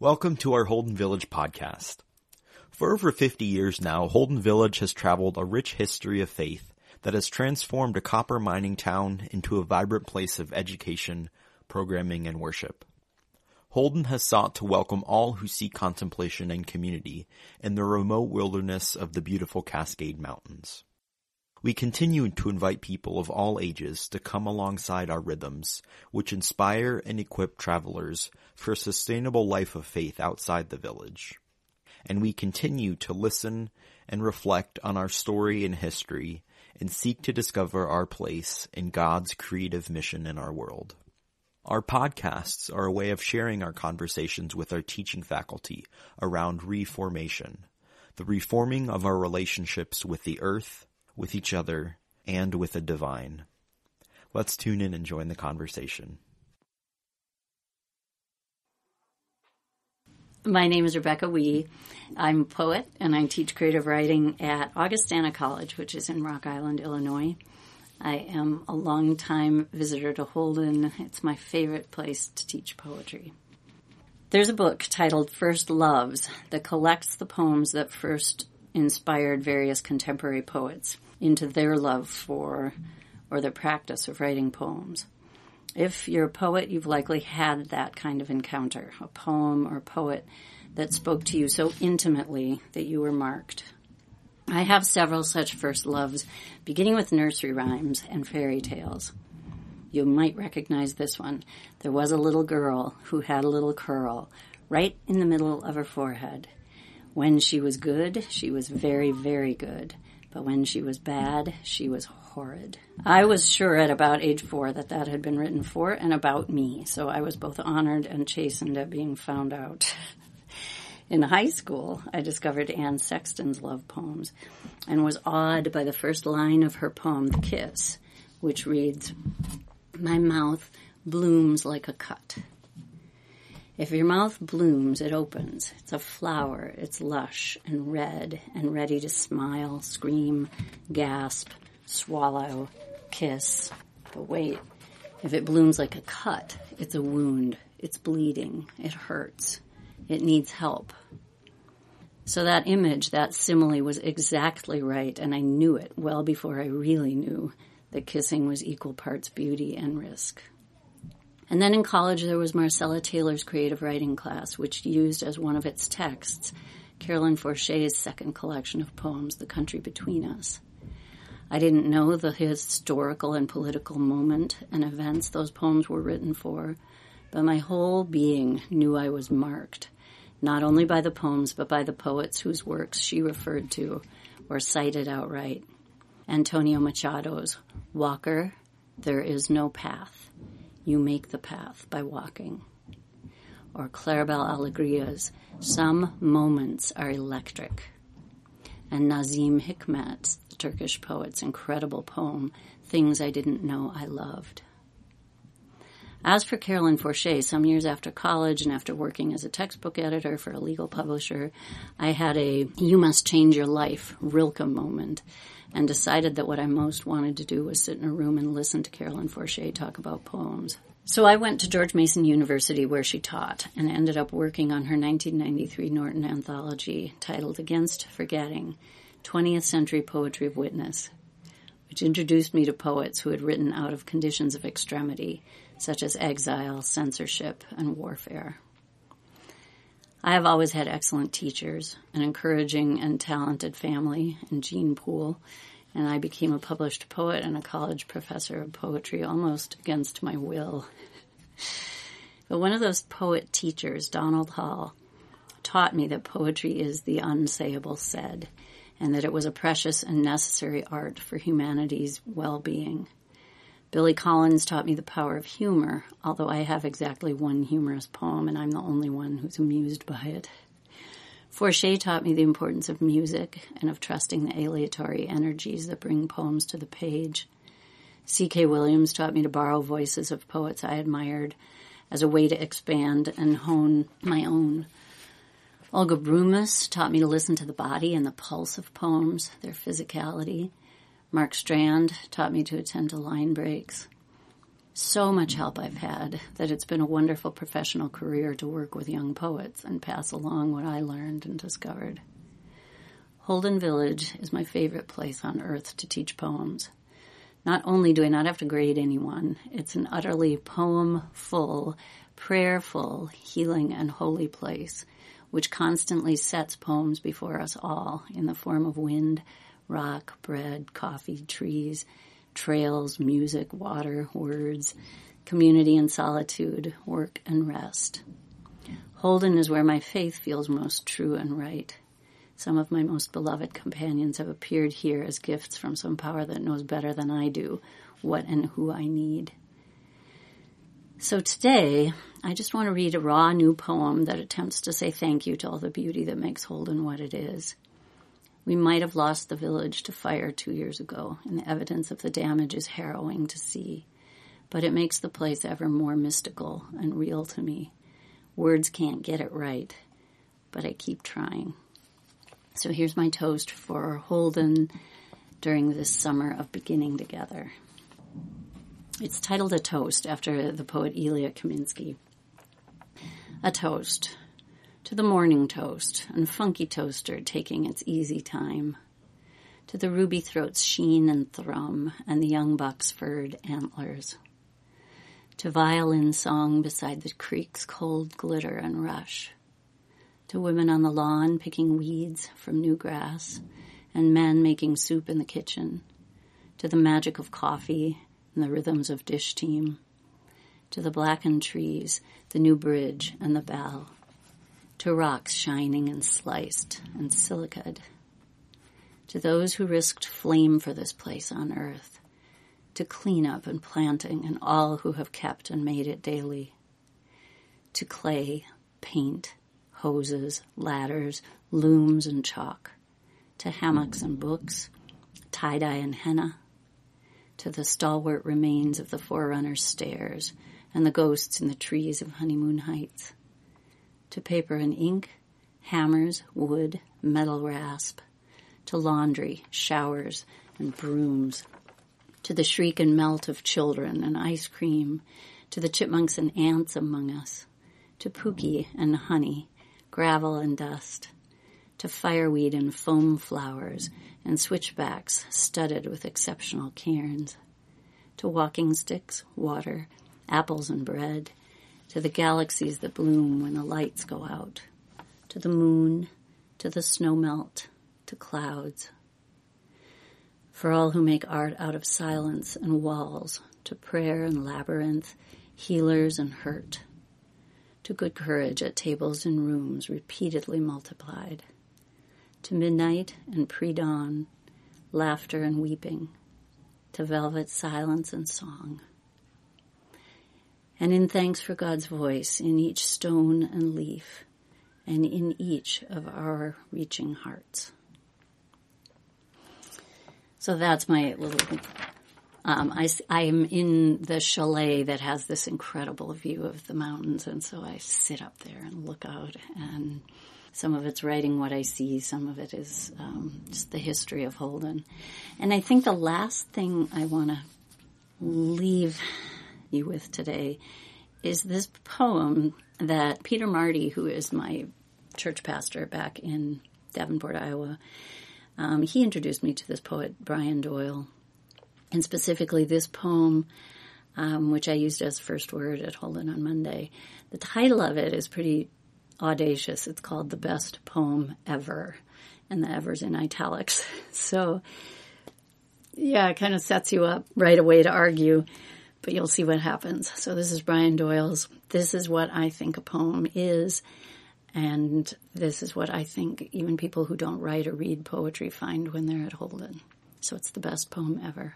Welcome to our Holden Village podcast. For over 50 years now, Holden Village has traveled a rich history of faith that has transformed a copper mining town into a vibrant place of education, programming, and worship. Holden has sought to welcome all who seek contemplation and community in the remote wilderness of the beautiful Cascade Mountains. We continue to invite people of all ages to come alongside our rhythms, which inspire and equip travelers for a sustainable life of faith outside the village. And we continue to listen and reflect on our story and history and seek to discover our place in God's creative mission in our world. Our podcasts are a way of sharing our conversations with our teaching faculty around reformation, the reforming of our relationships with the earth, with each other, and with the divine. Let's tune in and join the conversation. My name is Rebecca Wee. I'm a poet and I teach creative writing at Augustana College, which is in Rock Island, Illinois. I am a longtime visitor to Holden. It's my favorite place to teach poetry. There's a book titled First Loves that collects the poems that first inspired various contemporary poets into their love for or the practice of writing poems. If you're a poet, you've likely had that kind of encounter, a poem or poet that spoke to you so intimately that you were marked. I have several such first loves, beginning with nursery rhymes and fairy tales. You might recognize this one. There was a little girl who had a little curl right in the middle of her forehead. When she was good, she was very, very good. But when she was bad, she was horrid. I was sure at about age four that that had been written for and about me, so I was both honored and chastened at being found out. In high school, I discovered Anne Sexton's love poems and was awed by the first line of her poem, The Kiss, which reads, My mouth blooms like a cut. If your mouth blooms, it opens. It's a flower. It's lush and red and ready to smile, scream, gasp, swallow, kiss. But wait, if it blooms like a cut, it's a wound. It's bleeding. It hurts. It needs help. So that image, that simile was exactly right, and I knew it well before I really knew that kissing was equal parts beauty and risk. And then in college, there was Marcella Taylor's creative writing class, which used as one of its texts Carolyn Forche's second collection of poems, The Country Between Us. I didn't know the historical and political moment and events those poems were written for, but my whole being knew I was marked, not only by the poems, but by the poets whose works she referred to or cited outright. Antonio Machado's Walker, There Is No Path. You make the path by walking. Or Claribel Alegria's Some Moments Are Electric. And Nazim Hikmet's, the Turkish poet's incredible poem, Things I Didn't Know I Loved. As for Carolyn Forche, some years after college and after working as a textbook editor for a legal publisher, I had a you must change your life Rilke moment and decided that what I most wanted to do was sit in a room and listen to Carolyn Forche talk about poems. So I went to George Mason University where she taught and ended up working on her 1993 Norton anthology titled Against Forgetting 20th Century Poetry of Witness, which introduced me to poets who had written out of conditions of extremity, such as exile, censorship, and warfare. I have always had excellent teachers, an encouraging and talented family and Gene pool, and I became a published poet and a college professor of poetry almost against my will. but one of those poet teachers, Donald Hall, taught me that poetry is the unsayable said, and that it was a precious and necessary art for humanity's well-being. Billy Collins taught me the power of humor, although I have exactly one humorous poem and I'm the only one who's amused by it. Forche taught me the importance of music and of trusting the aleatory energies that bring poems to the page. C.K. Williams taught me to borrow voices of poets I admired as a way to expand and hone my own. Olga Broumas taught me to listen to the body and the pulse of poems, their physicality. Mark Strand taught me to attend to line breaks. so much help I've had that it's been a wonderful professional career to work with young poets and pass along what I learned and discovered. Holden Village is my favorite place on earth to teach poems. Not only do I not have to grade anyone, it's an utterly poem full, prayerful, healing, and holy place, which constantly sets poems before us all in the form of wind, rock, bread, coffee, trees, trails, music, water, words, community and solitude, work and rest. Holden is where my faith feels most true and right. Some of my most beloved companions have appeared here as gifts from some power that knows better than I do what and who I need. So today, I just want to read a raw new poem that attempts to say thank you to all the beauty that makes Holden what it is. We might have lost the village to fire two years ago, and the evidence of the damage is harrowing to see. But it makes the place ever more mystical and real to me. Words can't get it right, but I keep trying. So here's my toast for Holden during this summer of beginning together. It's titled A Toast after the poet Ilya Kaminsky. A toast to the morning toast and funky toaster taking its easy time, to the ruby throat's sheen and thrum and the young buck's furred antlers, to violin song beside the creek's cold glitter and rush, to women on the lawn picking weeds from new grass and men making soup in the kitchen, to the magic of coffee and the rhythms of dish team, to the blackened trees, the new bridge and the bell to rocks shining and sliced and silicated, to those who risked flame for this place on earth, to cleanup and planting and all who have kept and made it daily, to clay, paint, hoses, ladders, looms and chalk, to hammocks and books, tie-dye and henna, to the stalwart remains of the forerunner's stairs and the ghosts in the trees of Honeymoon Heights, to paper and ink, hammers, wood, metal rasp, to laundry, showers, and brooms, to the shriek and melt of children and ice cream, to the chipmunks and ants among us, to pookie and honey, gravel and dust, to fireweed and foam flowers and switchbacks studded with exceptional cairns, to walking sticks, water, apples and bread, to the galaxies that bloom when the lights go out, to the moon, to the snow melt, to clouds. For all who make art out of silence and walls, to prayer and labyrinth, healers and hurt, to good courage at tables and rooms repeatedly multiplied, to midnight and pre-dawn, laughter and weeping, to velvet silence and song and in thanks for God's voice in each stone and leaf, and in each of our reaching hearts. So that's my little. Um, I, am in the chalet that has this incredible view of the mountains, and so I sit up there and look out. And some of it's writing what I see, some of it is um, just the history of Holden. And I think the last thing I want to leave you with today is this poem that Peter Marty, who is my church pastor back in Davenport, Iowa, um, he introduced me to this poet, Brian Doyle, and specifically this poem, um, which I used as first word at Holden on Monday. The title of it is pretty audacious. It's called The Best Poem Ever, and the ever's in italics. So, yeah, it kind of sets you up right away to argue but you'll see what happens. So this is Brian Doyle's This is what I think a poem is. And this is what I think even people who don't write or read poetry find when they're at Holden. So it's the best poem ever.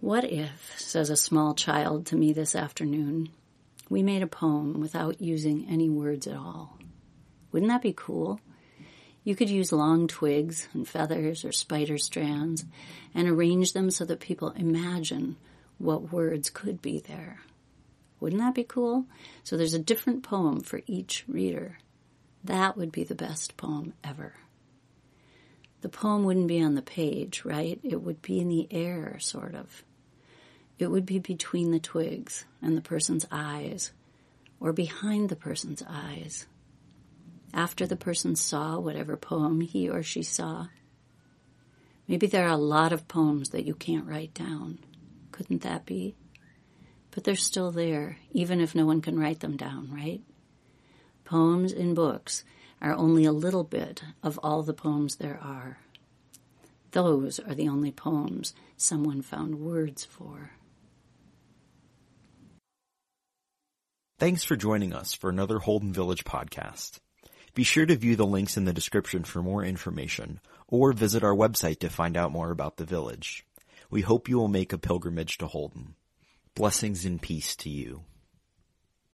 What if, says a small child to me this afternoon, we made a poem without using any words at all? Wouldn't that be cool? You could use long twigs and feathers or spider strands and arrange them so that people imagine what words could be there. Wouldn't that be cool? So there's a different poem for each reader. That would be the best poem ever. The poem wouldn't be on the page, right? It would be in the air, sort of. it would be between the twigs and the person's eyes, or behind the person's eyes. After the person saw whatever poem he or she saw. Maybe there are a lot of poems that you can't write down. Couldn't that be? But they're still there, even if no one can write them down, right? Poems in books are only a little bit of all the poems there are. Those are the only poems someone found words for. Thanks for joining us for another Holden Village podcast. Be sure to view the links in the description for more information or visit our website to find out more about the village. We hope you will make a pilgrimage to Holden. Blessings and peace to you.